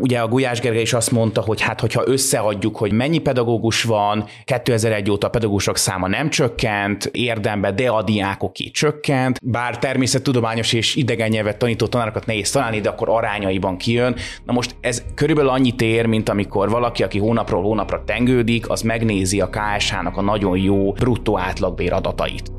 Ugye a Gulyás Gergely is azt mondta, hogy hát hogyha összeadjuk, hogy mennyi pedagógus van, 2001 óta a pedagógusok száma nem csökkent, érdembe, de a diákoké csökkent, bár természettudományos és idegen nyelvet tanító tanárokat nehéz találni, de akkor arányaiban kijön. Na most ez körülbelül annyit ér, mint amikor valaki, aki hónapról hónapra tengődik, az megnézi a KSH-nak a nagyon jó bruttó átlagbér adatait.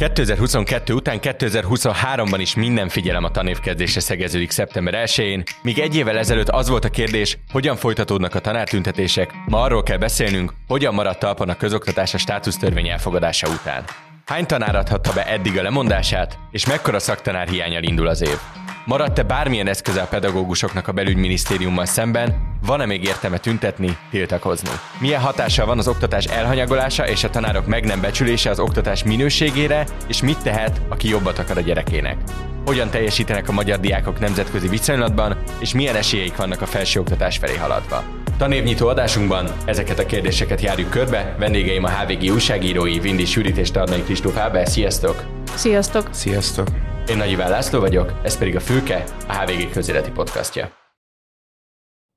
2022 után 2023-ban is minden figyelem a tanévkezdésre szegeződik szeptember 1-én, míg egy évvel ezelőtt az volt a kérdés, hogyan folytatódnak a tanártüntetések, ma arról kell beszélnünk, hogyan maradt talpon a közoktatás a státusztörvény elfogadása után. Hány tanár adhatta be eddig a lemondását, és mekkora szaktanár hiányal indul az év? Maradt-e bármilyen eszköze a pedagógusoknak a belügyminisztériummal szemben? Van-e még értelme tüntetni, tiltakozni? Milyen hatással van az oktatás elhanyagolása és a tanárok meg nem becsülése az oktatás minőségére, és mit tehet, aki jobbat akar a gyerekének? Hogyan teljesítenek a magyar diákok nemzetközi viszonylatban, és milyen esélyeik vannak a felsőoktatás felé haladva? Tanévnyitó adásunkban ezeket a kérdéseket járjuk körbe. Vendégeim a HVG újságírói Vindi Sürit és Tarnai Kristóf Ábel. Sziasztok! Sziasztok! Sziasztok! Én Nagy Iván László vagyok, ez pedig a Főke, a HVG közéleti podcastja.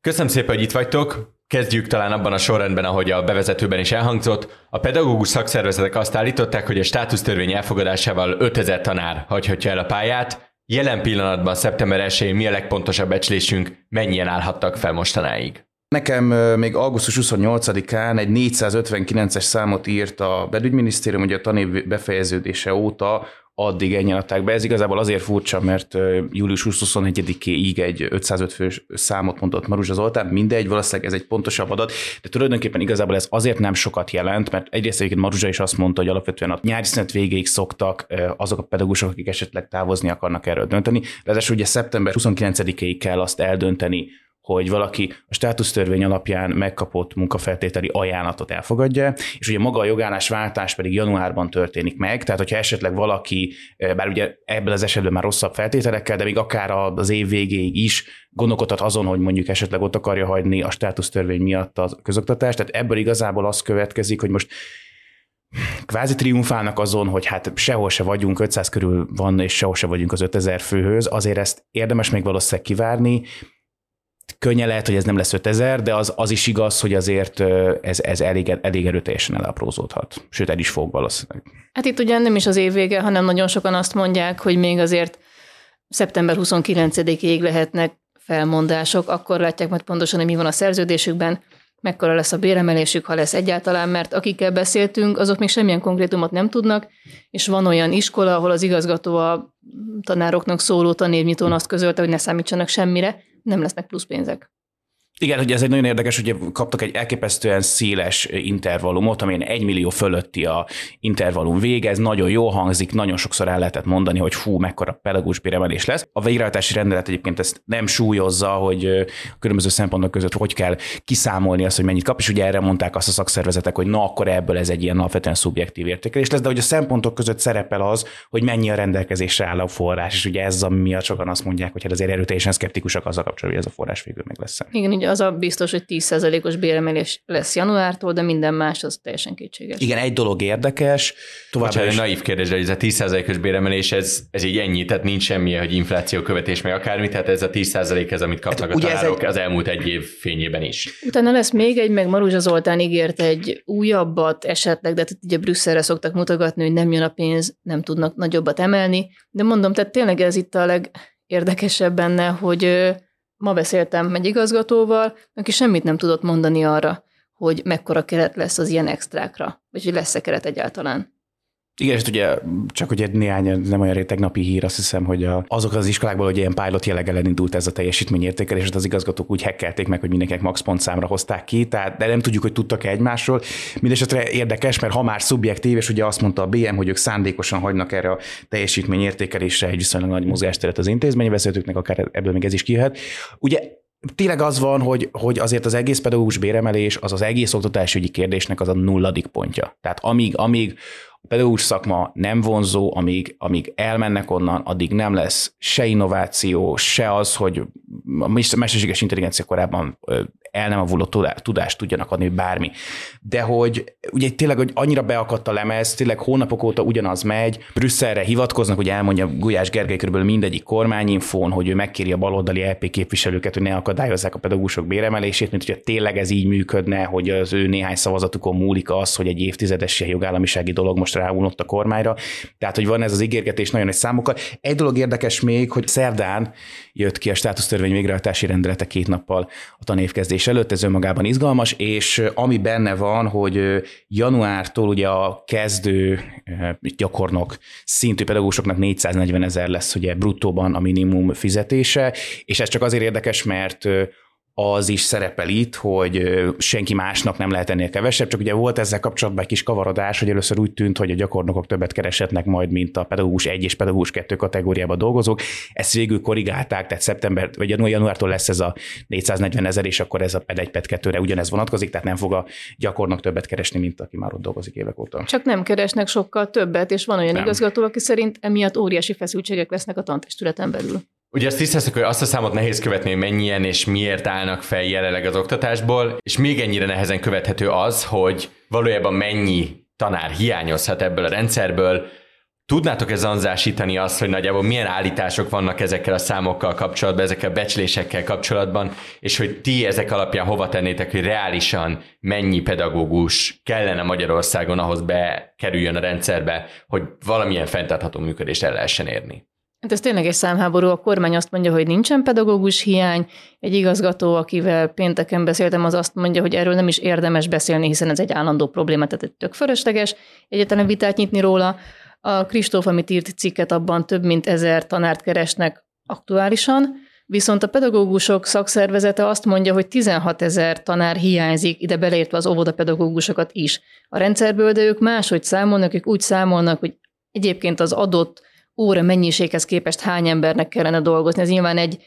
Köszönöm szépen, hogy itt vagytok. Kezdjük talán abban a sorrendben, ahogy a bevezetőben is elhangzott. A pedagógus szakszervezetek azt állították, hogy a státusztörvény elfogadásával 5000 tanár hagyhatja el a pályát. Jelen pillanatban, szeptember 1-én mi a legpontosabb becslésünk, mennyien állhattak fel mostanáig? Nekem még augusztus 28-án egy 459-es számot írt a belügyminisztérium, hogy a tanév befejeződése óta addig ennyien adták be. Ez igazából azért furcsa, mert július 21-ig egy 505 fős számot mondott Maruzsa Zoltán, mindegy, valószínűleg ez egy pontosabb adat, de tulajdonképpen igazából ez azért nem sokat jelent, mert egyrészt egyébként Maruzsa is azt mondta, hogy alapvetően a nyári szünet végéig szoktak azok a pedagógusok, akik esetleg távozni akarnak erről dönteni. Ráadásul ugye szeptember 29-ig kell azt eldönteni, hogy valaki a státusztörvény alapján megkapott munkafeltételi ajánlatot elfogadja, és ugye maga a jogállás váltás pedig januárban történik meg, tehát hogyha esetleg valaki, eh, bár ugye ebből az esetben már rosszabb feltételekkel, de még akár az év végéig is gondolkodhat azon, hogy mondjuk esetleg ott akarja hagyni a státusztörvény miatt a közoktatást, tehát ebből igazából az következik, hogy most kvázi triumfálnak azon, hogy hát sehol se vagyunk, 500 körül van, és sehol se vagyunk az 5000 főhöz, azért ezt érdemes még valószínűleg kivárni, könnye lehet, hogy ez nem lesz 5000, de az, az is igaz, hogy azért ez, ez elég, elég erőteljesen elaprózódhat. Sőt, el is fog valószínűleg. Hát itt ugye nem is az év vége, hanem nagyon sokan azt mondják, hogy még azért szeptember 29-ig lehetnek felmondások, akkor látják majd pontosan, hogy mi van a szerződésükben, mekkora lesz a béremelésük, ha lesz egyáltalán, mert akikkel beszéltünk, azok még semmilyen konkrétumot nem tudnak, és van olyan iskola, ahol az igazgató a tanároknak szóló tanévnyitón azt közölte, hogy ne számítsanak semmire, nem lesznek plusz pénzek. Igen, hogy ez egy nagyon érdekes, hogy kaptak egy elképesztően széles intervallumot, amelyen egy millió fölötti a intervallum vége, ez nagyon jó hangzik, nagyon sokszor el lehetett mondani, hogy fú, mekkora pedagógus béremelés lesz. A végrehajtási rendelet egyébként ezt nem súlyozza, hogy a különböző szempontok között hogy kell kiszámolni azt, hogy mennyit kap, és ugye erre mondták azt a szakszervezetek, hogy na akkor ebből ez egy ilyen alapvetően szubjektív értékelés lesz, de hogy a szempontok között szerepel az, hogy mennyi a rendelkezésre áll a forrás, és ugye ez a miatt sokan azt mondják, hogy hát azért erőteljesen szkeptikusak azzal kapcsolatban, hogy ez a forrás végül meg lesz. Igen, ugye az a biztos, hogy 10%-os béremelés lesz januártól, de minden más az teljesen kétséges. Igen, egy dolog érdekes. Továbbá is... naív kérdés, hogy ez a 10%-os béremelés, ez, ez így ennyi, tehát nincs semmi, hogy infláció követés meg akármi, tehát ez a 10% ez, amit kapnak hát, a tanárok egy... az elmúlt egy év fényében is. Utána lesz még egy, meg Maruzsa Zoltán ígért egy újabbat esetleg, de ugye Brüsszelre szoktak mutogatni, hogy nem jön a pénz, nem tudnak nagyobbat emelni, de mondom, tehát tényleg ez itt a legérdekesebb benne, hogy Ma beszéltem egy igazgatóval, aki semmit nem tudott mondani arra, hogy mekkora keret lesz az ilyen extrákra, vagy hogy lesz-e keret egyáltalán. Igen, és ugye csak egy néhány nem olyan rég tegnapi hír, azt hiszem, hogy azok az iskolákból, hogy ilyen pilot jelleggel elindult ez a teljesítményértékelés, az igazgatók úgy hekkelték meg, hogy mindenkinek max pontszámra hozták ki, tehát de nem tudjuk, hogy tudtak-e egymásról. Mindenesetre érdekes, mert ha már szubjektív, és ugye azt mondta a BM, hogy ők szándékosan hagynak erre a teljesítményértékelésre egy viszonylag nagy mozgásteret az intézményvezetőknek, akár ebből még ez is kijöhet. Ugye tényleg az van, hogy, hogy azért az egész pedagógus béremelés az az egész oktatásügyi kérdésnek az a nulladik pontja. Tehát amíg, amíg pedagógus szakma nem vonzó, amíg, amíg elmennek onnan, addig nem lesz se innováció, se az, hogy a mesterséges intelligencia korábban el nem avuló tudást tudjanak adni, bármi. De hogy ugye tényleg, hogy annyira beakadt a lemez, tényleg hónapok óta ugyanaz megy, Brüsszelre hivatkoznak, hogy elmondja Gulyás Gergely körülbelül mindegyik kormányinfón, hogy ő megkéri a baloldali LP képviselőket, hogy ne akadályozzák a pedagógusok béremelését, mint hogyha tényleg ez így működne, hogy az ő néhány szavazatukon múlik az, hogy egy évtizedes jogállamisági dolog most ráulott a kormányra. Tehát, hogy van ez az ígérgetés nagyon egy számokkal. Egy dolog érdekes még, hogy szerdán jött ki a státusztörvény végrehajtási rendelete két nappal a tanévkezdés előtt, ez önmagában izgalmas, és ami benne van, hogy januártól ugye a kezdő gyakornok szintű pedagógusoknak 440 ezer lesz ugye bruttóban a minimum fizetése, és ez csak azért érdekes, mert az is szerepel itt, hogy senki másnak nem lehet ennél kevesebb, csak ugye volt ezzel kapcsolatban egy kis kavarodás, hogy először úgy tűnt, hogy a gyakornokok többet keresetnek majd, mint a pedagógus 1 és pedagógus 2 kategóriában dolgozók. Ezt végül korrigálták, tehát szeptember vagy januártól lesz ez a 440 ezer, és akkor ez a PED 1 PED 2-re ugyanez vonatkozik, tehát nem fog a gyakornok többet keresni, mint aki már ott dolgozik évek óta. Csak nem keresnek sokkal többet, és van olyan nem. igazgató, aki szerint emiatt óriási feszültségek lesznek a tantestületen belül. Ugye azt tisztáztuk, hogy azt a számot nehéz követni, hogy mennyien és miért állnak fel jelenleg az oktatásból, és még ennyire nehezen követhető az, hogy valójában mennyi tanár hiányozhat ebből a rendszerből. Tudnátok ez zanzásítani azt, hogy nagyjából milyen állítások vannak ezekkel a számokkal kapcsolatban, ezekkel a becslésekkel kapcsolatban, és hogy ti ezek alapján hova tennétek, hogy reálisan mennyi pedagógus kellene Magyarországon ahhoz bekerüljön a rendszerbe, hogy valamilyen fenntartható működést el lehessen érni? Hát ez tényleg egy számháború. A kormány azt mondja, hogy nincsen pedagógus hiány. Egy igazgató, akivel pénteken beszéltem, az azt mondja, hogy erről nem is érdemes beszélni, hiszen ez egy állandó probléma, tehát egy tök fölösleges egyetlen vitát nyitni róla. A Kristóf, amit írt cikket, abban több mint ezer tanárt keresnek aktuálisan, viszont a pedagógusok szakszervezete azt mondja, hogy 16 ezer tanár hiányzik, ide beleértve az óvodapedagógusokat is a rendszerből, de ők máshogy számolnak, ők úgy számolnak, hogy egyébként az adott óra mennyiséghez képest hány embernek kellene dolgozni. Ez nyilván egy,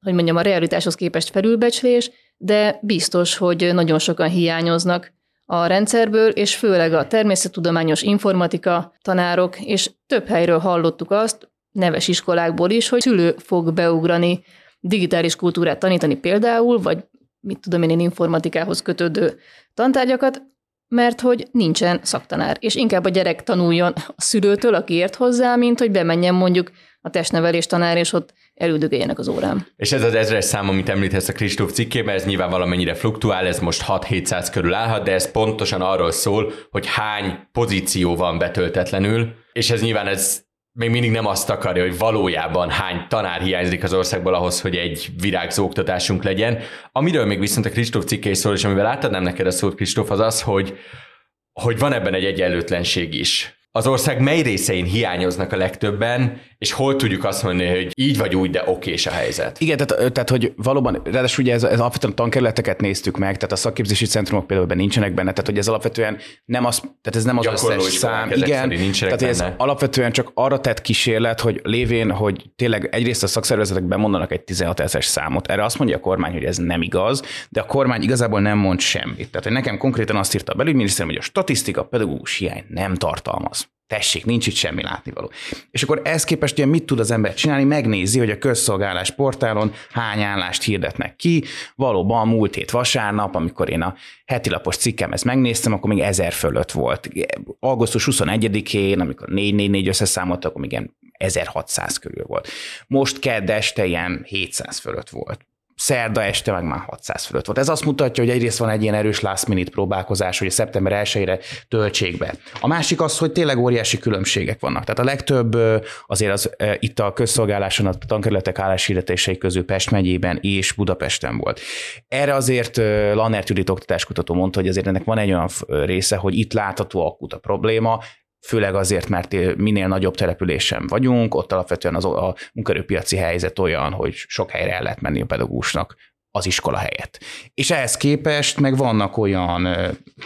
hogy mondjam, a realitáshoz képest felülbecslés, de biztos, hogy nagyon sokan hiányoznak a rendszerből, és főleg a természettudományos informatika tanárok, és több helyről hallottuk azt, neves iskolákból is, hogy szülő fog beugrani digitális kultúrát tanítani például, vagy mit tudom én, informatikához kötődő tantárgyakat, mert hogy nincsen szaktanár, és inkább a gyerek tanuljon a szülőtől, aki ért hozzá, mint hogy bemenjen mondjuk a testnevelés tanár, és ott elüldögéljenek az órám. És ez az ezres szám, amit említesz a Kristóf cikkében, ez nyilván valamennyire fluktuál, ez most 6-700 körül állhat, de ez pontosan arról szól, hogy hány pozíció van betöltetlenül, és ez nyilván ez még mindig nem azt akarja, hogy valójában hány tanár hiányzik az országból ahhoz, hogy egy virágzó oktatásunk legyen. Amiről még viszont a Kristóf cikkei szól, és amivel átadnám neked a szót, Kristóf, az az, hogy, hogy van ebben egy egyenlőtlenség is az ország mely részein hiányoznak a legtöbben, és hol tudjuk azt mondani, hogy így vagy úgy, de okés a helyzet. Igen, tehát, tehát hogy valóban, ráadásul ugye ez, ez alapvetően tankerületeket néztük meg, tehát a szakképzési centrumok például nincsenek benne, tehát hogy ez alapvetően nem az, tehát ez nem az Gyakorló összes szám. Igen, tehát ez alapvetően csak arra tett kísérlet, hogy lévén, hogy tényleg egyrészt a szakszervezetek bemondanak egy 16 ezeres számot. Erre azt mondja a kormány, hogy ez nem igaz, de a kormány igazából nem mond semmit. Tehát hogy nekem konkrétan azt írta a belügyminisztérium, hogy a statisztika pedagógus hiány nem tartalmaz. Tessék, nincs itt semmi látnivaló. És akkor ezt képest ugye mit tud az ember csinálni? Megnézi, hogy a közszolgálás portálon hány állást hirdetnek ki. Valóban múlt hét vasárnap, amikor én a heti lapos cikkem ezt megnéztem, akkor még ezer fölött volt. Augusztus 21-én, amikor 444 összeszámolt, akkor még ilyen 1600 körül volt. Most kedd este ilyen 700 fölött volt szerda este meg már 600 fölött volt. Ez azt mutatja, hogy egyrészt van egy ilyen erős last minute próbálkozás, hogy a szeptember 1-ére töltsék be. A másik az, hogy tényleg óriási különbségek vannak. Tehát a legtöbb azért az itt a közszolgáláson a tankerületek álláshirdetései közül Pest megyében és Budapesten volt. Erre azért Lannert Judit oktatáskutató mondta, hogy azért ennek van egy olyan része, hogy itt látható akut a probléma, főleg azért, mert minél nagyobb településen vagyunk, ott alapvetően az, a munkerőpiaci helyzet olyan, hogy sok helyre el lehet menni a pedagógusnak az iskola helyett. És ehhez képest meg vannak olyan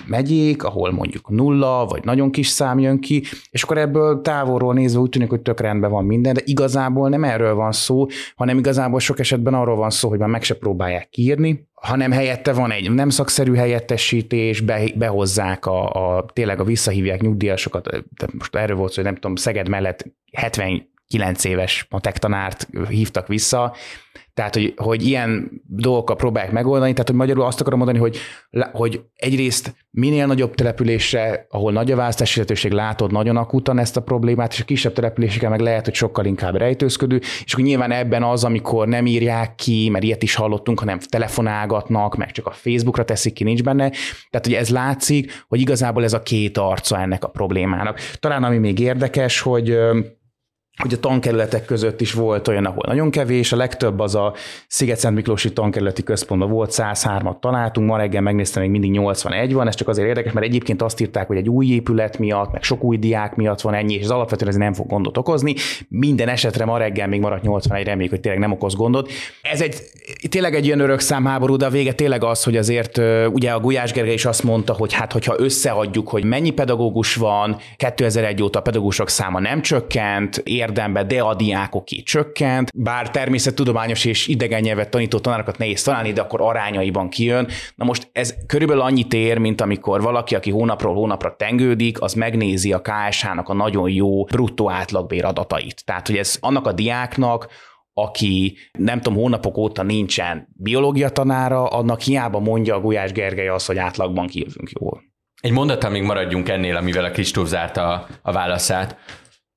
megyék, ahol mondjuk nulla, vagy nagyon kis szám jön ki, és akkor ebből távolról nézve úgy tűnik, hogy tök rendben van minden, de igazából nem erről van szó, hanem igazából sok esetben arról van szó, hogy már meg se próbálják kiírni, hanem helyette van egy nem szakszerű helyettesítés, be, behozzák a, a, tényleg a visszahívják nyugdíjasokat, tehát most erről volt szó, hogy nem tudom, Szeged mellett 79 éves matek tanárt hívtak vissza, Tehát, hogy, hogy ilyen dolgokkal próbálják megoldani, tehát, hogy magyarul azt akarom mondani, hogy, hogy egyrészt minél nagyobb településre, ahol nagy a választási lehetőség, látod nagyon akutan ezt a problémát, és a kisebb településeken meg lehet, hogy sokkal inkább rejtőzködő, és akkor nyilván ebben az, amikor nem írják ki, mert ilyet is hallottunk, hanem telefonálgatnak, meg csak a Facebookra teszik ki, nincs benne. Tehát, hogy ez látszik, hogy igazából ez a két arca ennek a problémának. Talán ami még érdekes, hogy hogy a tankerületek között is volt olyan, ahol nagyon kevés, a legtöbb az a Sziget-Szent Miklósi tankerületi központban volt, 103-at találtunk, ma reggel megnéztem, még mindig 81 van, ez csak azért érdekes, mert egyébként azt írták, hogy egy új épület miatt, meg sok új diák miatt van ennyi, és ez alapvetően ez nem fog gondot okozni. Minden esetre ma reggel még maradt 81, reméljük, hogy tényleg nem okoz gondot. Ez egy tényleg egy ilyen örök számháború, de a vége tényleg az, hogy azért ugye a Gulyás Gergely is azt mondta, hogy hát hogyha összeadjuk, hogy mennyi pedagógus van, 2001 óta a pedagógusok száma nem csökkent, érdemben, de a diákoké csökkent, bár természettudományos és idegen nyelvet tanító tanárokat nehéz találni, de akkor arányaiban kijön. Na most ez körülbelül annyit ér, mint amikor valaki, aki hónapról hónapra tengődik, az megnézi a KSH-nak a nagyon jó bruttó átlagbér adatait. Tehát, hogy ez annak a diáknak, aki nem tudom, hónapok óta nincsen biológia tanára, annak hiába mondja a Gulyás Gergely azt, hogy átlagban kijövünk jól. Egy mondattal még maradjunk ennél, amivel a Kristóf zárta a, a válaszát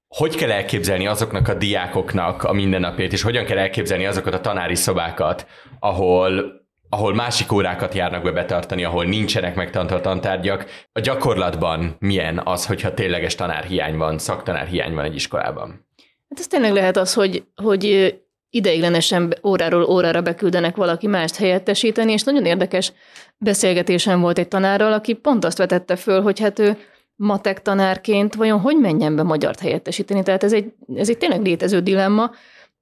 hogy kell elképzelni azoknak a diákoknak a mindennapét, és hogyan kell elképzelni azokat a tanári szobákat, ahol ahol másik órákat járnak be betartani, ahol nincsenek megtantott tantárgyak. A gyakorlatban milyen az, hogyha tényleges tanárhiány van, szaktanárhiány van egy iskolában? Hát ez tényleg lehet az, hogy, hogy ideiglenesen óráról órára beküldenek valaki mást helyettesíteni, és nagyon érdekes beszélgetésem volt egy tanárral, aki pont azt vetette föl, hogy hát ő matek tanárként vajon hogy menjen be magyart helyettesíteni? Tehát ez egy, ez egy tényleg létező dilemma.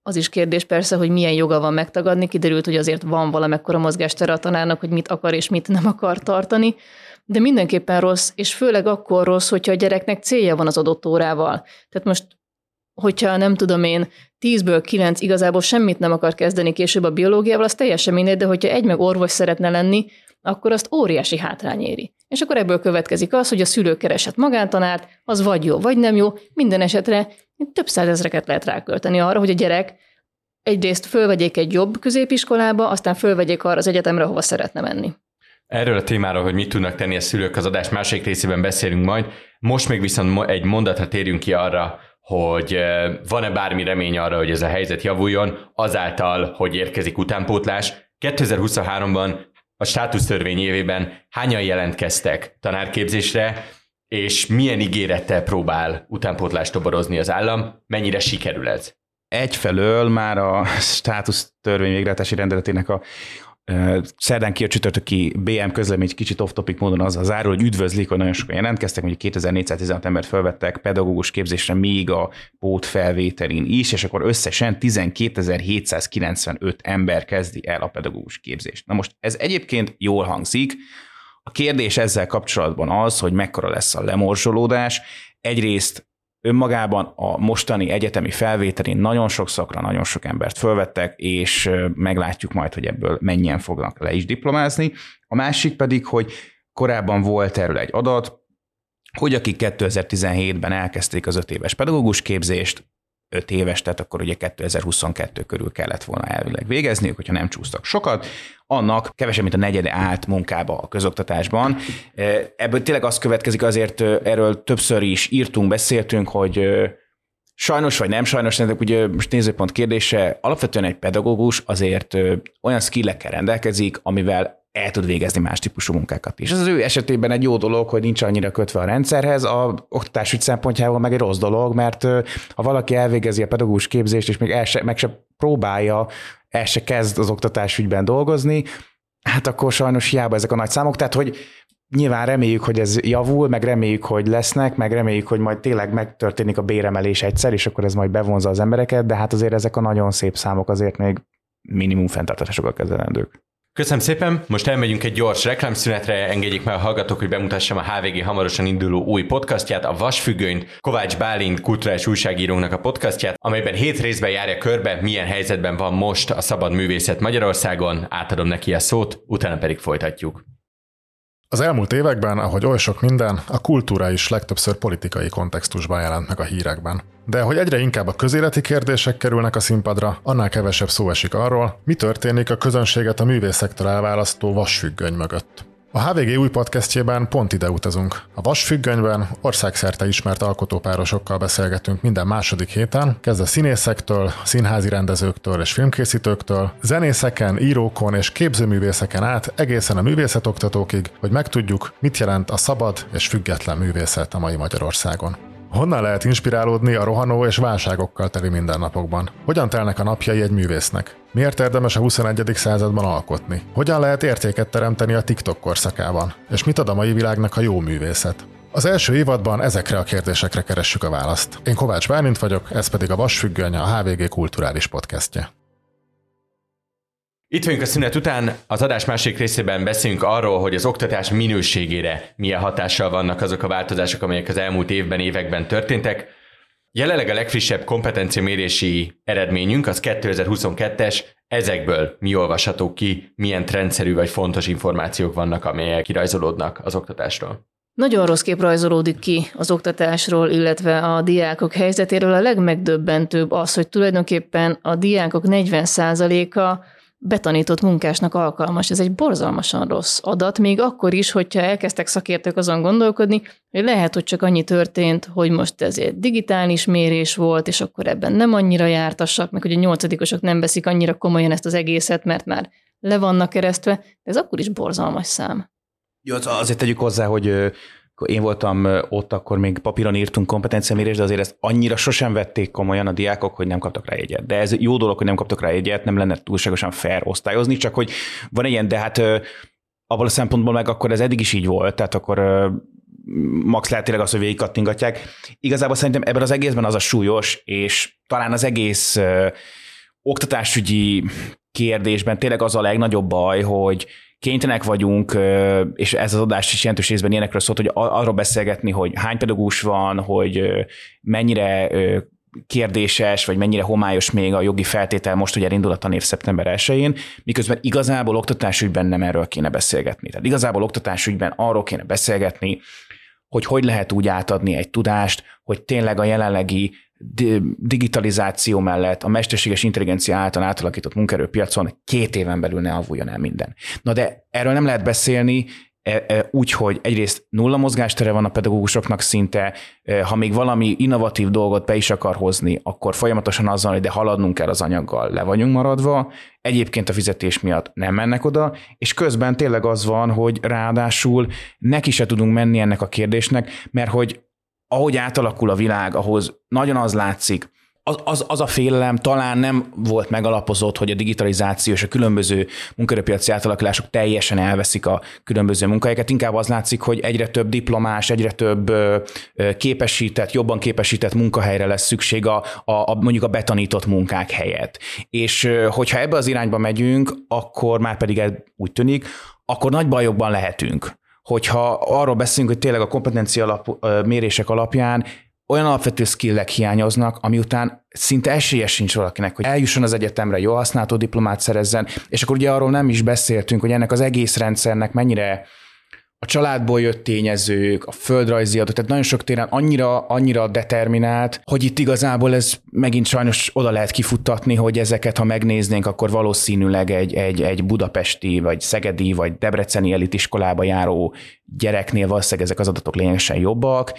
Az is kérdés persze, hogy milyen joga van megtagadni. Kiderült, hogy azért van valamekkora mozgástere a tanárnak, hogy mit akar és mit nem akar tartani. De mindenképpen rossz, és főleg akkor rossz, hogyha a gyereknek célja van az adott órával. Tehát most, hogyha nem tudom én, tízből kilenc igazából semmit nem akar kezdeni később a biológiával, az teljesen mindegy, de hogyha egy meg orvos szeretne lenni, akkor azt óriási hátrány éri. És akkor ebből következik az, hogy a szülő keresett magántanárt, az vagy jó, vagy nem jó, minden esetre több százezreket lehet rákölteni arra, hogy a gyerek egyrészt fölvegyék egy jobb középiskolába, aztán fölvegyék arra az egyetemre, hova szeretne menni. Erről a témáról, hogy mit tudnak tenni a szülők az adás másik részében beszélünk majd. Most még viszont egy mondatra térjünk ki arra, hogy van-e bármi remény arra, hogy ez a helyzet javuljon, azáltal, hogy érkezik utánpótlás. 2023-ban a státusztörvény évében hányan jelentkeztek tanárképzésre, és milyen ígérettel próbál utánpótlást toborozni az állam, mennyire sikerül ez? Egyfelől már a státusztörvény végrehajtási rendeletének a Szerdán ki a csütörtöki BM közlemény kicsit off-topic módon az az árul, hogy üdvözlik, hogy nagyon sokan jelentkeztek, hogy 2416 embert felvettek pedagógus képzésre még a pót felvételin is, és akkor összesen 12795 ember kezdi el a pedagógus képzést. Na most ez egyébként jól hangzik, a kérdés ezzel kapcsolatban az, hogy mekkora lesz a lemorzsolódás. Egyrészt önmagában a mostani egyetemi felvételén nagyon sok szakra, nagyon sok embert fölvettek, és meglátjuk majd, hogy ebből mennyien fognak le is diplomázni. A másik pedig, hogy korábban volt erről egy adat, hogy akik 2017-ben elkezdték az öt éves pedagógus képzést, 5 éves, tehát akkor ugye 2022 körül kellett volna elvileg végezniük, hogyha nem csúsztak sokat, annak kevesebb, mint a negyede állt munkába a közoktatásban. Ebből tényleg az következik, azért erről többször is írtunk, beszéltünk, hogy Sajnos vagy nem sajnos, szerintem ugye most nézőpont kérdése, alapvetően egy pedagógus azért olyan skillekkel rendelkezik, amivel el tud végezni más típusú munkákat is. Ez az ő esetében egy jó dolog, hogy nincs annyira kötve a rendszerhez, a oktatásügy szempontjából meg egy rossz dolog, mert ha valaki elvégezi a pedagógus képzést, és még el se, meg se próbálja, el se kezd az oktatásügyben dolgozni, hát akkor sajnos hiába ezek a nagy számok. Tehát, hogy nyilván reméljük, hogy ez javul, meg reméljük, hogy lesznek, meg reméljük, hogy majd tényleg megtörténik a béremelés egyszer, és akkor ez majd bevonza az embereket, de hát azért ezek a nagyon szép számok azért még minimum fenntartásokkal kezelendők. Köszönöm szépen, most elmegyünk egy gyors reklámszünetre, engedjék meg a hallgatók, hogy bemutassam a HVG hamarosan induló új podcastját, a Vasfüggönyt, Kovács Bálint kulturális újságírónak a podcastját, amelyben hét részben járja körbe, milyen helyzetben van most a szabad művészet Magyarországon, átadom neki a szót, utána pedig folytatjuk. Az elmúlt években, ahogy oly sok minden, a kultúra is legtöbbször politikai kontextusban jelent meg a hírekben. De hogy egyre inkább a közéleti kérdések kerülnek a színpadra, annál kevesebb szó esik arról, mi történik a közönséget a művészektor elválasztó vasfüggöny mögött. A HVG új podcastjében pont ide utazunk. A Vasfüggönyben országszerte ismert alkotópárosokkal beszélgetünk minden második héten, kezdve színészektől, színházi rendezőktől és filmkészítőktől, zenészeken, írókon és képzőművészeken át egészen a művészetoktatókig, hogy megtudjuk, mit jelent a szabad és független művészet a mai Magyarországon. Honnan lehet inspirálódni a rohanó és válságokkal teli mindennapokban? Hogyan telnek a napjai egy művésznek? Miért érdemes a 21. században alkotni? Hogyan lehet értéket teremteni a TikTok korszakában? És mit ad a mai világnak a jó művészet? Az első évadban ezekre a kérdésekre keressük a választ. Én Kovács Bálint vagyok, ez pedig a Vasfüggöny, a HVG kulturális podcastje. Itt vagyunk a szünet után, az adás másik részében beszélünk arról, hogy az oktatás minőségére milyen hatással vannak azok a változások, amelyek az elmúlt évben, években történtek. Jelenleg a legfrissebb kompetenciamérési eredményünk az 2022-es, ezekből mi olvasható ki, milyen trendszerű vagy fontos információk vannak, amelyek kirajzolódnak az oktatásról. Nagyon rossz kép rajzolódik ki az oktatásról, illetve a diákok helyzetéről. A legmegdöbbentőbb az, hogy tulajdonképpen a diákok 40%-a betanított munkásnak alkalmas. Ez egy borzalmasan rossz adat, még akkor is, hogyha elkezdtek szakértők azon gondolkodni, hogy lehet, hogy csak annyi történt, hogy most ez egy digitális mérés volt, és akkor ebben nem annyira jártassak, meg hogy a nyolcadikosok nem veszik annyira komolyan ezt az egészet, mert már le vannak keresztve, ez akkor is borzalmas szám. Jó, azért tegyük hozzá, hogy én voltam ott, akkor még papíron írtunk kompetenciamérést, de azért ezt annyira sosem vették komolyan a diákok, hogy nem kaptak rá egyet. De ez jó dolog, hogy nem kaptak rá egyet, nem lenne túlságosan fair osztályozni, csak hogy van ilyen, de hát abban a szempontból meg akkor ez eddig is így volt, tehát akkor max lehet tényleg az, hogy végig kattingatják. Igazából szerintem ebben az egészben az a súlyos, és talán az egész ö, oktatásügyi kérdésben tényleg az a legnagyobb baj, hogy kénytelenek vagyunk, és ez az adás is jelentős részben ilyenekről szólt, hogy arról beszélgetni, hogy hány pedagógus van, hogy mennyire kérdéses, vagy mennyire homályos még a jogi feltétel most, hogy elindul a tanév szeptember 1-én, miközben igazából oktatásügyben nem erről kéne beszélgetni. Tehát igazából oktatásügyben arról kéne beszélgetni, hogy hogy lehet úgy átadni egy tudást, hogy tényleg a jelenlegi digitalizáció mellett a mesterséges intelligencia által átalakított munkerőpiacon két éven belül ne avuljon el minden. Na de erről nem lehet beszélni, e, e, úgy, hogy egyrészt nulla mozgástere van a pedagógusoknak szinte, e, ha még valami innovatív dolgot be is akar hozni, akkor folyamatosan azzal, hogy de haladnunk kell az anyaggal, le vagyunk maradva, egyébként a fizetés miatt nem mennek oda, és közben tényleg az van, hogy ráadásul neki se tudunk menni ennek a kérdésnek, mert hogy ahogy átalakul a világ, ahhoz nagyon az látszik, az, az, az a félelem talán nem volt megalapozott, hogy a digitalizáció és a különböző munkaerőpiaci átalakulások teljesen elveszik a különböző munkahelyeket. Inkább az látszik, hogy egyre több diplomás, egyre több képesített, jobban képesített munkahelyre lesz szükség a, a, a mondjuk a betanított munkák helyett. És hogyha ebbe az irányba megyünk, akkor már pedig úgy tűnik, akkor nagy bajokban lehetünk hogyha arról beszélünk, hogy tényleg a kompetencia alap, mérések alapján olyan alapvető skillek hiányoznak, ami után szinte esélye sincs valakinek, hogy eljusson az egyetemre, jó használható diplomát szerezzen, és akkor ugye arról nem is beszéltünk, hogy ennek az egész rendszernek mennyire a családból jött tényezők, a földrajzi adott, tehát nagyon sok téren annyira, annyira determinált, hogy itt igazából ez megint sajnos oda lehet kifuttatni, hogy ezeket, ha megnéznénk, akkor valószínűleg egy, egy, egy budapesti, vagy szegedi, vagy debreceni elitiskolába járó gyereknél valószínűleg ezek az adatok lényegesen jobbak,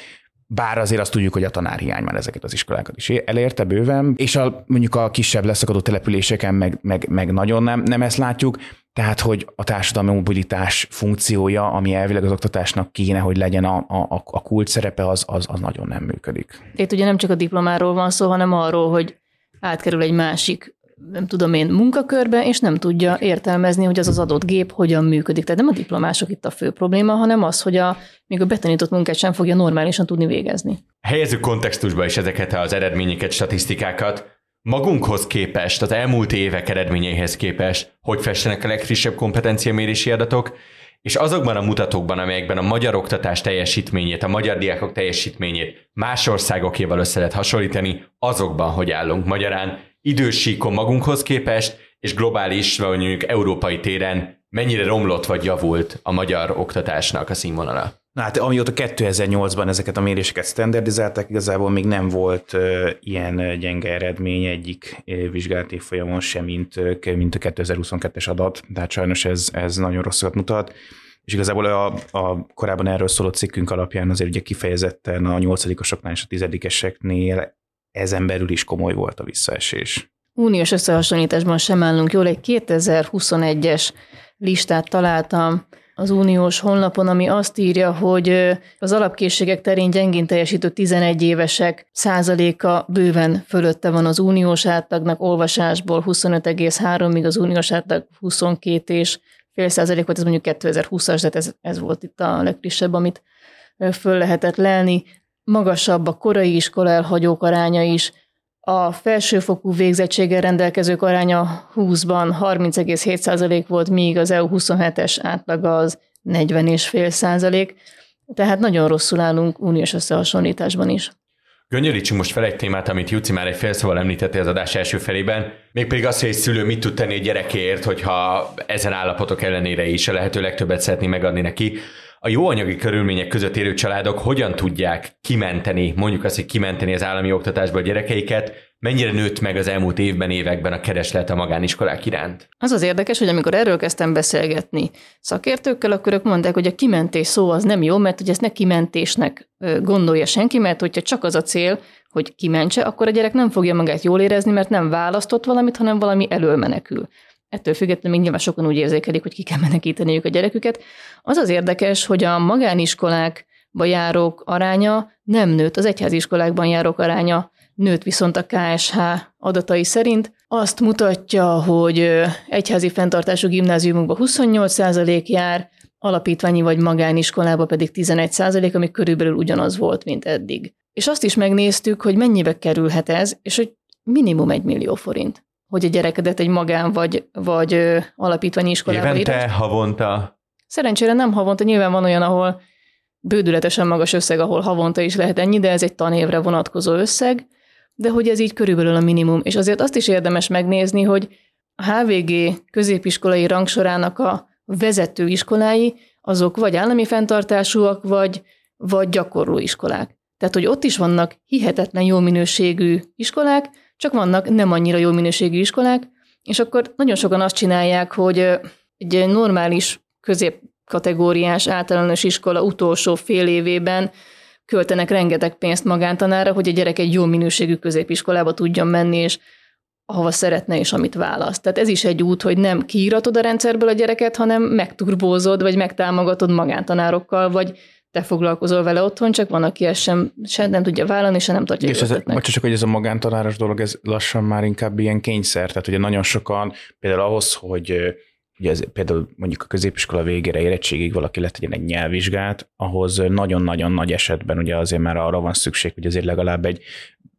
bár azért azt tudjuk, hogy a tanárhiány már ezeket az iskolákat is elérte bőven, és a, mondjuk a kisebb leszakadó településeken meg, meg, meg nagyon nem, nem ezt látjuk, tehát, hogy a társadalmi mobilitás funkciója, ami elvileg az oktatásnak kéne, hogy legyen a, a, a kult szerepe, az, az, az nagyon nem működik. Itt ugye nem csak a diplomáról van szó, hanem arról, hogy átkerül egy másik nem tudom én, munkakörbe, és nem tudja értelmezni, hogy az az adott gép hogyan működik. Tehát nem a diplomások itt a fő probléma, hanem az, hogy a, még a betanított munkát sem fogja normálisan tudni végezni. Helyezzük kontextusba is ezeket az eredményeket, statisztikákat. Magunkhoz képest, az elmúlt évek eredményeihez képest, hogy festenek a legfrissebb kompetenciamérési adatok, és azokban a mutatókban, amelyekben a magyar oktatás teljesítményét, a magyar diákok teljesítményét más országokéval össze lehet hasonlítani, azokban hogy állunk magyarán, idős síkon magunkhoz képest, és globális, vagy mondjuk európai téren mennyire romlott vagy javult a magyar oktatásnak a színvonala? Na hát amióta 2008-ban ezeket a méréseket standardizálták, igazából még nem volt ilyen gyenge eredmény egyik vizsgálati folyamon sem, mint, uh, mint a 2022-es adat, tehát sajnos ez, ez nagyon rosszat mutat. És igazából a, a korábban erről szóló cikkünk alapján azért ugye kifejezetten a nyolcadikosoknál és a tizedikeseknél ezen belül is komoly volt a visszaesés. Uniós összehasonlításban sem állunk jól. Egy 2021-es listát találtam az uniós honlapon, ami azt írja, hogy az alapkészségek terén gyengén teljesítő 11 évesek százaléka bőven fölötte van az uniós átlagnak, olvasásból 25,3, míg az uniós átlag 22 és fél százalék volt, ez mondjuk 2020-as, de ez, ez volt itt a legfrissebb, amit föl lehetett lelni. Magasabb a korai iskola elhagyók aránya is, a felsőfokú végzettséggel rendelkezők aránya 20-ban 30,7% volt, míg az EU 27-es átlaga az 40,5%. Tehát nagyon rosszul állunk uniós összehasonlításban is. Gönyörítsünk most fel egy témát, amit Juci már egy szóval említette az adás első felében, mégpedig azt, hogy egy szülő mit tud tenni a gyerekért, hogyha ezen állapotok ellenére is a lehető legtöbbet szeretné megadni neki a jó anyagi körülmények között élő családok hogyan tudják kimenteni, mondjuk azt, hogy kimenteni az állami oktatásból a gyerekeiket, mennyire nőtt meg az elmúlt évben, években a kereslet a magániskolák iránt? Az az érdekes, hogy amikor erről kezdtem beszélgetni szakértőkkel, akkor ők mondták, hogy a kimentés szó az nem jó, mert hogy ezt ne kimentésnek gondolja senki, mert hogyha csak az a cél, hogy kimentse, akkor a gyerek nem fogja magát jól érezni, mert nem választott valamit, hanem valami elől menekül. Ettől függetlenül még nyilván sokan úgy érzékelik, hogy ki kell menekíteniük a gyereküket. Az az érdekes, hogy a magániskolákba járók aránya nem nőtt, az egyháziskolákban járók aránya nőtt viszont a KSH adatai szerint. Azt mutatja, hogy egyházi fenntartású gimnáziumokban 28% jár, alapítványi vagy magániskolába pedig 11%, ami körülbelül ugyanaz volt, mint eddig. És azt is megnéztük, hogy mennyibe kerülhet ez, és hogy minimum egy millió forint hogy a gyerekedet egy magán vagy, vagy alapítványi iskolába Évente, éres. havonta? Szerencsére nem havonta, nyilván van olyan, ahol bődületesen magas összeg, ahol havonta is lehet ennyi, de ez egy tanévre vonatkozó összeg, de hogy ez így körülbelül a minimum. És azért azt is érdemes megnézni, hogy a HVG középiskolai rangsorának a vezető iskolái, azok vagy állami fenntartásúak, vagy, vagy gyakorló iskolák. Tehát, hogy ott is vannak hihetetlen jó minőségű iskolák, csak vannak nem annyira jó minőségű iskolák, és akkor nagyon sokan azt csinálják, hogy egy normális középkategóriás általános iskola utolsó fél évében költenek rengeteg pénzt magántanára, hogy a gyerek egy jó minőségű középiskolába tudjon menni, és ahova szeretne és amit választ. Tehát ez is egy út, hogy nem kiíratod a rendszerből a gyereket, hanem megturbózod, vagy megtámogatod magántanárokkal, vagy te foglalkozol vele otthon, csak van, aki ezt sem, sem nem tudja vállalni, se nem tartja És ez, csak, hogy ez a magántanáros dolog, ez lassan már inkább ilyen kényszer, tehát ugye nagyon sokan, például ahhoz, hogy ugye ez, például mondjuk a középiskola végére érettségig valaki letegyen egy nyelvvizsgát, ahhoz nagyon-nagyon nagy esetben ugye azért már arra van szükség, hogy azért legalább egy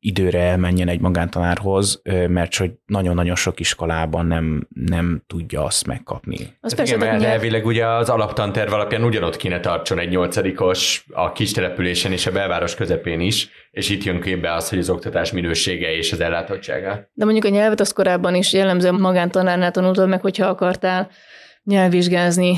időre elmenjen egy magántanárhoz, mert hogy nagyon-nagyon sok iskolában nem, nem tudja azt megkapni. Az persze, igen, mert elvileg ugye az alaptanterv alapján ugyanott kéne tartson egy nyolcadikos a kis településen és a belváros közepén is, és itt jön képbe az, hogy az oktatás minősége és az ellátottsága. De mondjuk a nyelvet az korábban is jellemzően magántanárnál tanultad meg, hogyha akartál nyelvvizsgázni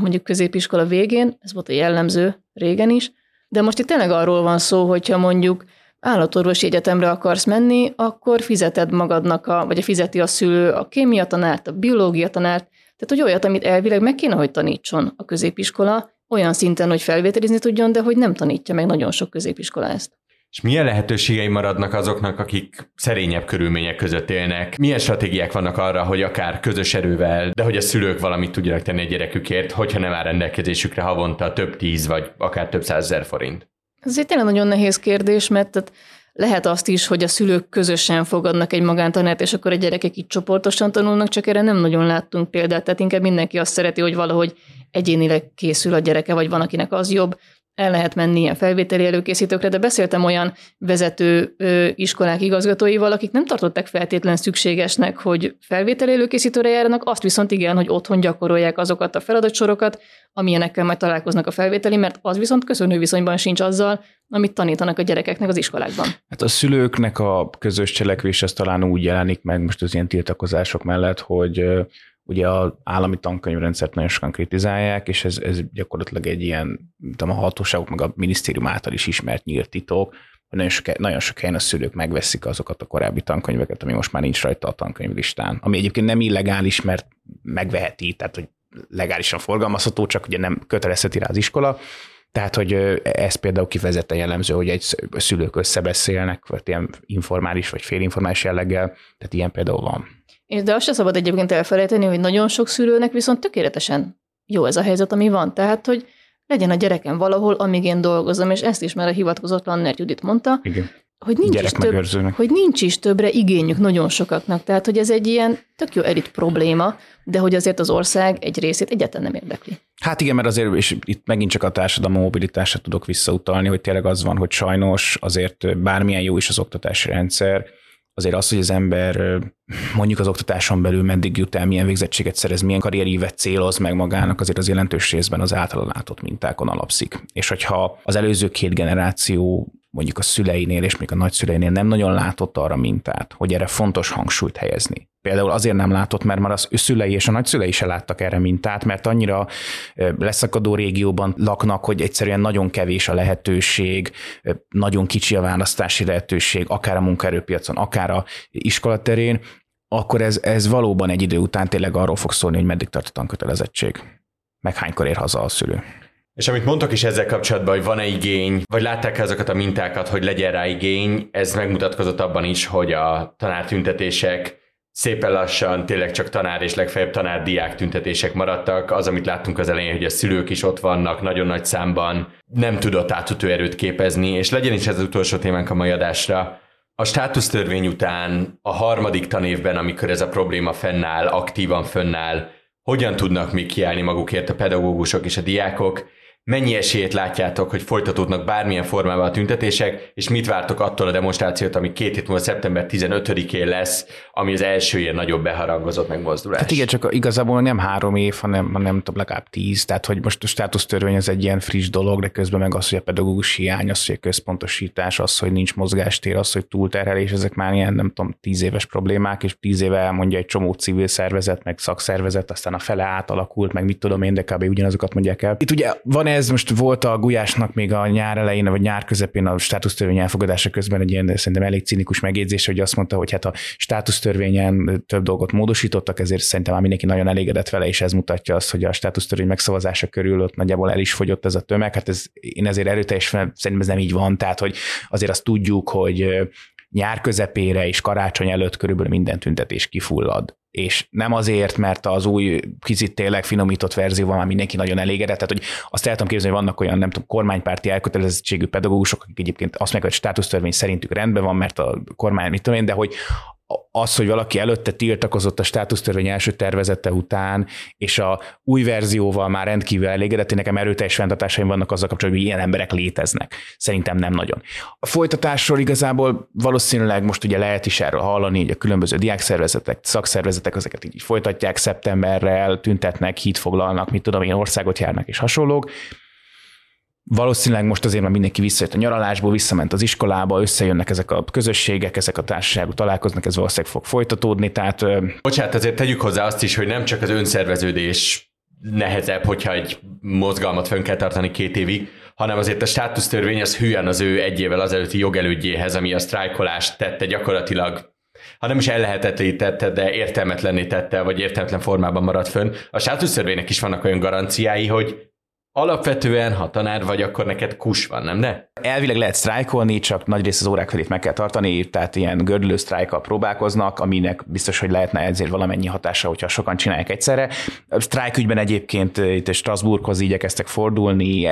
mondjuk középiskola végén, ez volt a jellemző régen is, de most itt tényleg arról van szó, hogyha mondjuk állatorvosi egyetemre akarsz menni, akkor fizeted magadnak, a, vagy a fizeti a szülő a kémia tanárt, a biológia tanárt, tehát hogy olyat, amit elvileg meg kéne, hogy tanítson a középiskola, olyan szinten, hogy felvételizni tudjon, de hogy nem tanítja meg nagyon sok középiskola ezt. És milyen lehetőségei maradnak azoknak, akik szerényebb körülmények között élnek? Milyen stratégiák vannak arra, hogy akár közös erővel, de hogy a szülők valamit tudjanak tenni a gyerekükért, hogyha nem áll rendelkezésükre havonta több tíz vagy akár több százezer forint? Ez egy tényleg nagyon nehéz kérdés, mert tehát lehet azt is, hogy a szülők közösen fogadnak egy magántanát, és akkor a gyerekek így csoportosan tanulnak, csak erre nem nagyon láttunk példát, tehát inkább mindenki azt szereti, hogy valahogy egyénileg készül a gyereke, vagy van, akinek az jobb el lehet menni ilyen felvételi előkészítőkre, de beszéltem olyan vezető ö, iskolák igazgatóival, akik nem tartották feltétlen szükségesnek, hogy felvételi előkészítőre járnak, azt viszont igen, hogy otthon gyakorolják azokat a feladatsorokat, amilyenekkel majd találkoznak a felvételi, mert az viszont köszönő viszonyban sincs azzal, amit tanítanak a gyerekeknek az iskolákban. Hát a szülőknek a közös cselekvés az talán úgy jelenik meg most az ilyen tiltakozások mellett, hogy ugye az állami tankönyvrendszert nagyon sokan kritizálják, és ez, ez gyakorlatilag egy ilyen, tudom, a hatóságok meg a minisztérium által is ismert nyílt titok, hogy nagyon sok, nagyon sok helyen a szülők megveszik azokat a korábbi tankönyveket, ami most már nincs rajta a tankönyvlistán. Ami egyébként nem illegális, mert megveheti, tehát hogy legálisan forgalmazható, csak ugye nem kötelezheti rá az iskola. Tehát, hogy ez például kifejezetten jellemző, hogy egy szülők összebeszélnek, vagy ilyen informális vagy félinformális jelleggel, tehát ilyen például van. És de azt sem szabad egyébként elfelejteni, hogy nagyon sok szülőnek viszont tökéletesen jó ez a helyzet, ami van. Tehát, hogy legyen a gyerekem valahol, amíg én dolgozom, és ezt is már a hivatkozott Lanner Judit mondta, Igen. hogy nincs, is több, hogy nincs is többre igényük nagyon sokaknak. Tehát, hogy ez egy ilyen tök jó elit probléma, de hogy azért az ország egy részét egyáltalán nem érdekli. Hát igen, mert azért, és itt megint csak a társadalmi mobilitásra tudok visszautalni, hogy tényleg az van, hogy sajnos azért bármilyen jó is az oktatási rendszer, azért az, hogy az ember mondjuk az oktatáson belül meddig jut el, milyen végzettséget szerez, milyen karrierívet céloz meg magának, azért az jelentős részben az által látott mintákon alapszik. És hogyha az előző két generáció mondjuk a szüleinél és még a nagyszüleinél nem nagyon látott arra mintát, hogy erre fontos hangsúlyt helyezni. Például azért nem látott, mert már az ő szülei és a nagyszülei se láttak erre mintát, mert annyira leszakadó régióban laknak, hogy egyszerűen nagyon kevés a lehetőség, nagyon kicsi a választási lehetőség, akár a munkaerőpiacon, akár a iskolaterén, akkor ez, ez valóban egy idő után tényleg arról fog szólni, hogy meddig tart a tankötelezettség, meg hánykor ér haza a szülő. És amit mondtok is ezzel kapcsolatban, hogy van-e igény, vagy látták -e azokat a mintákat, hogy legyen rá igény, ez megmutatkozott abban is, hogy a tanártüntetések szépen lassan tényleg csak tanár és legfeljebb tanár-diák tüntetések maradtak. Az, amit láttunk az elején, hogy a szülők is ott vannak nagyon nagy számban, nem tudott átütő erőt képezni, és legyen is ez az utolsó témánk a mai adásra. A státusztörvény után a harmadik tanévben, amikor ez a probléma fennáll, aktívan fennáll, hogyan tudnak még kiállni magukért a pedagógusok és a diákok, mennyi esélyt látjátok, hogy folytatódnak bármilyen formában a tüntetések, és mit vártok attól a demonstrációt, ami két hét múlva szeptember 15-én lesz, ami az első ilyen nagyobb beharangozott megmozdulás. Hát igen, csak igazából nem három év, hanem, hanem tudom, legalább tíz, tehát hogy most a státusztörvény az egy ilyen friss dolog, de közben meg az, hogy a pedagógus hiány, az, hogy a központosítás, az, hogy nincs mozgástér, az, hogy túlterhelés, ezek már ilyen, nem tudom, tíz éves problémák, és tíz éve elmondja egy csomó civil szervezet, meg szakszervezet, aztán a fele átalakult, meg mit tudom én, de kb. ugyanazokat mondják el. Itt ugye van ez most volt a Gulyásnak még a nyár elején, vagy nyár közepén a státusztörvény elfogadása közben egy ilyen szerintem elég cinikus megjegyzés, hogy azt mondta, hogy hát a státusztörvényen több dolgot módosítottak, ezért szerintem már mindenki nagyon elégedett vele, és ez mutatja azt, hogy a státusztörvény megszavazása körül ott nagyjából el is fogyott ez a tömeg. Hát ez, én ezért erőteljesen szerintem ez nem így van, tehát hogy azért azt tudjuk, hogy nyár közepére és karácsony előtt körülbelül minden tüntetés kifullad. És nem azért, mert az új, kicsit tényleg finomított verzióval már mindenki nagyon elégedett, tehát hogy azt el tudom képzelni, hogy vannak olyan, nem tudom, kormánypárti elkötelezettségű pedagógusok, akik egyébként azt meg, hogy státusztörvény szerintük rendben van, mert a kormány, mit tudom én, de hogy az, hogy valaki előtte tiltakozott a státusztörvény első tervezete után, és a új verzióval már rendkívül elégedett, nekem erőteljes fenntartásaim vannak azzal kapcsolatban, hogy ilyen emberek léteznek. Szerintem nem nagyon. A folytatásról igazából valószínűleg most ugye lehet is erről hallani, hogy a különböző diákszervezetek, szakszervezetek ezeket így folytatják szeptemberrel, tüntetnek, híd foglalnak, mit tudom én, országot járnak és hasonlók. Valószínűleg most azért már mindenki visszajött a nyaralásból, visszament az iskolába, összejönnek ezek a közösségek, ezek a társaságok találkoznak, ez valószínűleg fog folytatódni. Tehát, Bocsánat, azért tegyük hozzá azt is, hogy nem csak az önszerveződés nehezebb, hogyha egy mozgalmat fönn kell tartani két évig, hanem azért a státusztörvény az hülyen az ő egy évvel azelőtti jogelődjéhez, ami a sztrájkolást tette gyakorlatilag ha nem is ellehetetlenítette, de értelmetlenné tette, vagy értelmetlen formában maradt fönn. A státusztörvénynek is vannak olyan garanciái, hogy Alapvetően, ha tanár vagy, akkor neked kus van, nem de? Elvileg lehet sztrájkolni, csak nagy rész az órák felét meg kell tartani, tehát ilyen gördülő sztrájkkal próbálkoznak, aminek biztos, hogy lehetne ezért valamennyi hatása, hogyha sokan csinálják egyszerre. A sztrájk ügyben egyébként itt Strasbourghoz igyekeztek fordulni,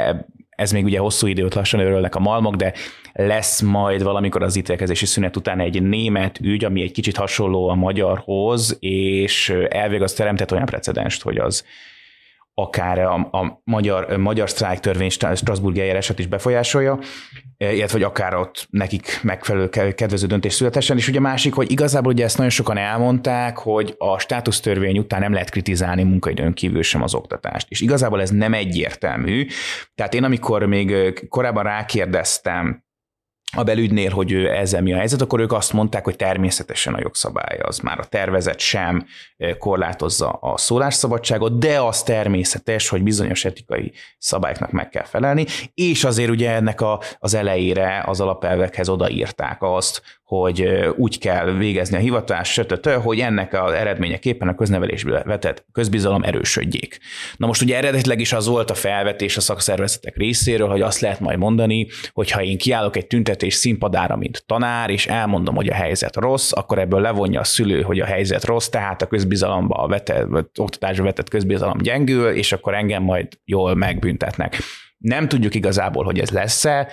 ez még ugye hosszú időt lassan örülnek a malmok, de lesz majd valamikor az ítélkezési szünet után egy német ügy, ami egy kicsit hasonló a magyarhoz, és elvég az teremtett olyan precedenst, hogy az akár a, a magyar, magyar sztrájk törvény Strasbourg eljárását is befolyásolja, illetve hogy akár ott nekik megfelelő kedvező döntés születessen. És ugye a másik, hogy igazából ugye ezt nagyon sokan elmondták, hogy a státusztörvény után nem lehet kritizálni munkaidőn kívül sem az oktatást. És igazából ez nem egyértelmű. Tehát én amikor még korábban rákérdeztem a belügynél, hogy ezzel mi a helyzet, akkor ők azt mondták, hogy természetesen a jogszabály az már a tervezet sem korlátozza a szólásszabadságot, de az természetes, hogy bizonyos etikai szabályoknak meg kell felelni, és azért ugye ennek a, az elejére az alapelvekhez odaírták azt, hogy úgy kell végezni a hivatást, sötött, hogy ennek az eredményeképpen a köznevelésből vetett közbizalom erősödjék. Na most ugye eredetileg is az volt a felvetés a szakszervezetek részéről, hogy azt lehet majd mondani, hogy ha én kiállok egy tüntetés színpadára, mint tanár, és elmondom, hogy a helyzet rossz, akkor ebből levonja a szülő, hogy a helyzet rossz, tehát a közbizalomba, a vetett, oktatásba vetett közbizalom gyengül, és akkor engem majd jól megbüntetnek. Nem tudjuk igazából, hogy ez lesz-e,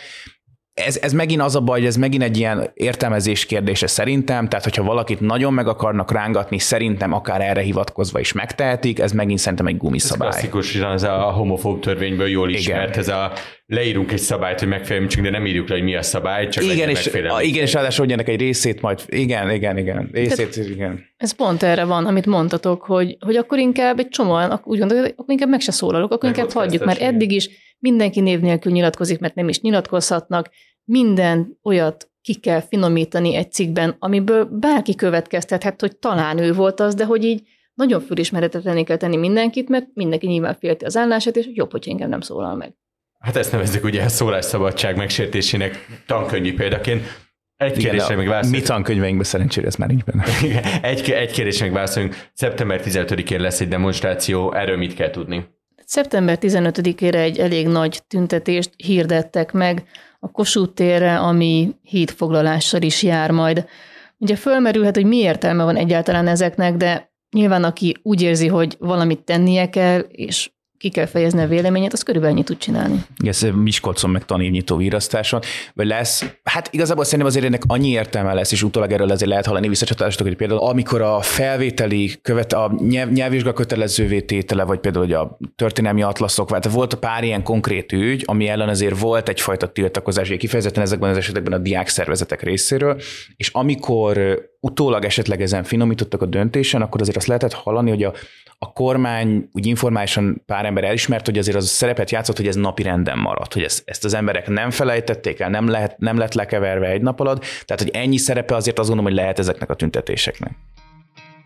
ez, ez megint az a baj, hogy ez megint egy ilyen értelmezés kérdése szerintem, tehát hogyha valakit nagyon meg akarnak rángatni, szerintem akár erre hivatkozva is megtehetik, ez megint szerintem egy gumiszabály. Ez klasszikus, ez a homofób törvényből jól ismert, igen. ez a leírunk egy szabályt, hogy megfelelünk, de nem írjuk le, hogy mi a szabály, csak igen, és, a, igen, és ráadásul ennek egy részét majd, igen, igen, igen, részét, Tehát igen. Ez pont erre van, amit mondtatok, hogy, hogy akkor inkább egy csomóan, úgy gondoljuk, akkor inkább meg se szólalok, akkor inkább hagyjuk, mert eddig is mindenki név nélkül nyilatkozik, mert nem is nyilatkozhatnak, minden olyat ki kell finomítani egy cikkben, amiből bárki következtethet, hogy talán ő volt az, de hogy így nagyon fölismeretetlené kell tenni mindenkit, mert mindenki nyilván félti az állását, és jobb, hogy engem nem szólal meg. Hát ezt nevezzük ugye a szólásszabadság megsértésének tankönyvi példaként. Egy kérdésre még válaszoljunk. Mi tankönyveinkben szerencsére ez már nincs benne. egy, egy kérdésre még válaszoljunk. Szeptember 15-én lesz egy demonstráció, erről mit kell tudni? Szeptember 15-ére egy elég nagy tüntetést hirdettek meg a Kossuth térre, ami hídfoglalással is jár majd. Ugye fölmerülhet, hogy mi értelme van egyáltalán ezeknek, de nyilván aki úgy érzi, hogy valamit tennie kell, és ki kell fejezni a véleményét, az körülbelül ennyit tud csinálni. Ez Miskolcon meg tanévnyitó írasztáson, vagy lesz, hát igazából szerintem azért ennek annyi értelme lesz, és utólag erről azért lehet hallani visszacsatolásokat, hogy például amikor a felvételi követ, a nyelv, nyelvvizsga kötelezővé tétele, vagy például hogy a történelmi atlaszok, tehát volt a pár ilyen konkrét ügy, ami ellen azért volt egyfajta tiltakozás, kifejezetten ezekben az esetekben a diák szervezetek részéről, és amikor utólag esetleg ezen finomítottak a döntésen, akkor azért azt lehetett hallani, hogy a, a kormány úgy informálisan pár ember elismert, hogy azért az a szerepet játszott, hogy ez napi renden maradt, hogy ezt, ezt az emberek nem felejtették el, nem, lehet, nem lett lekeverve egy nap alatt, tehát hogy ennyi szerepe azért azt gondolom, hogy lehet ezeknek a tüntetéseknek.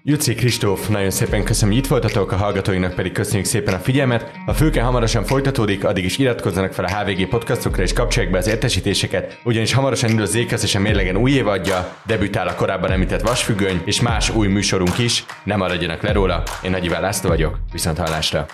Juci Kristóf, nagyon szépen köszönöm, hogy itt voltatok, a hallgatóinknak pedig köszönjük szépen a figyelmet. A főke hamarosan folytatódik, addig is iratkozzanak fel a HVG podcastokra és kapcsolják be az értesítéseket, ugyanis hamarosan indul az a mérlegen új évadja, debütál a korábban említett vasfüggöny, és más új műsorunk is, nem maradjanak le róla. Én Nagy Iván László vagyok, viszont hallásra.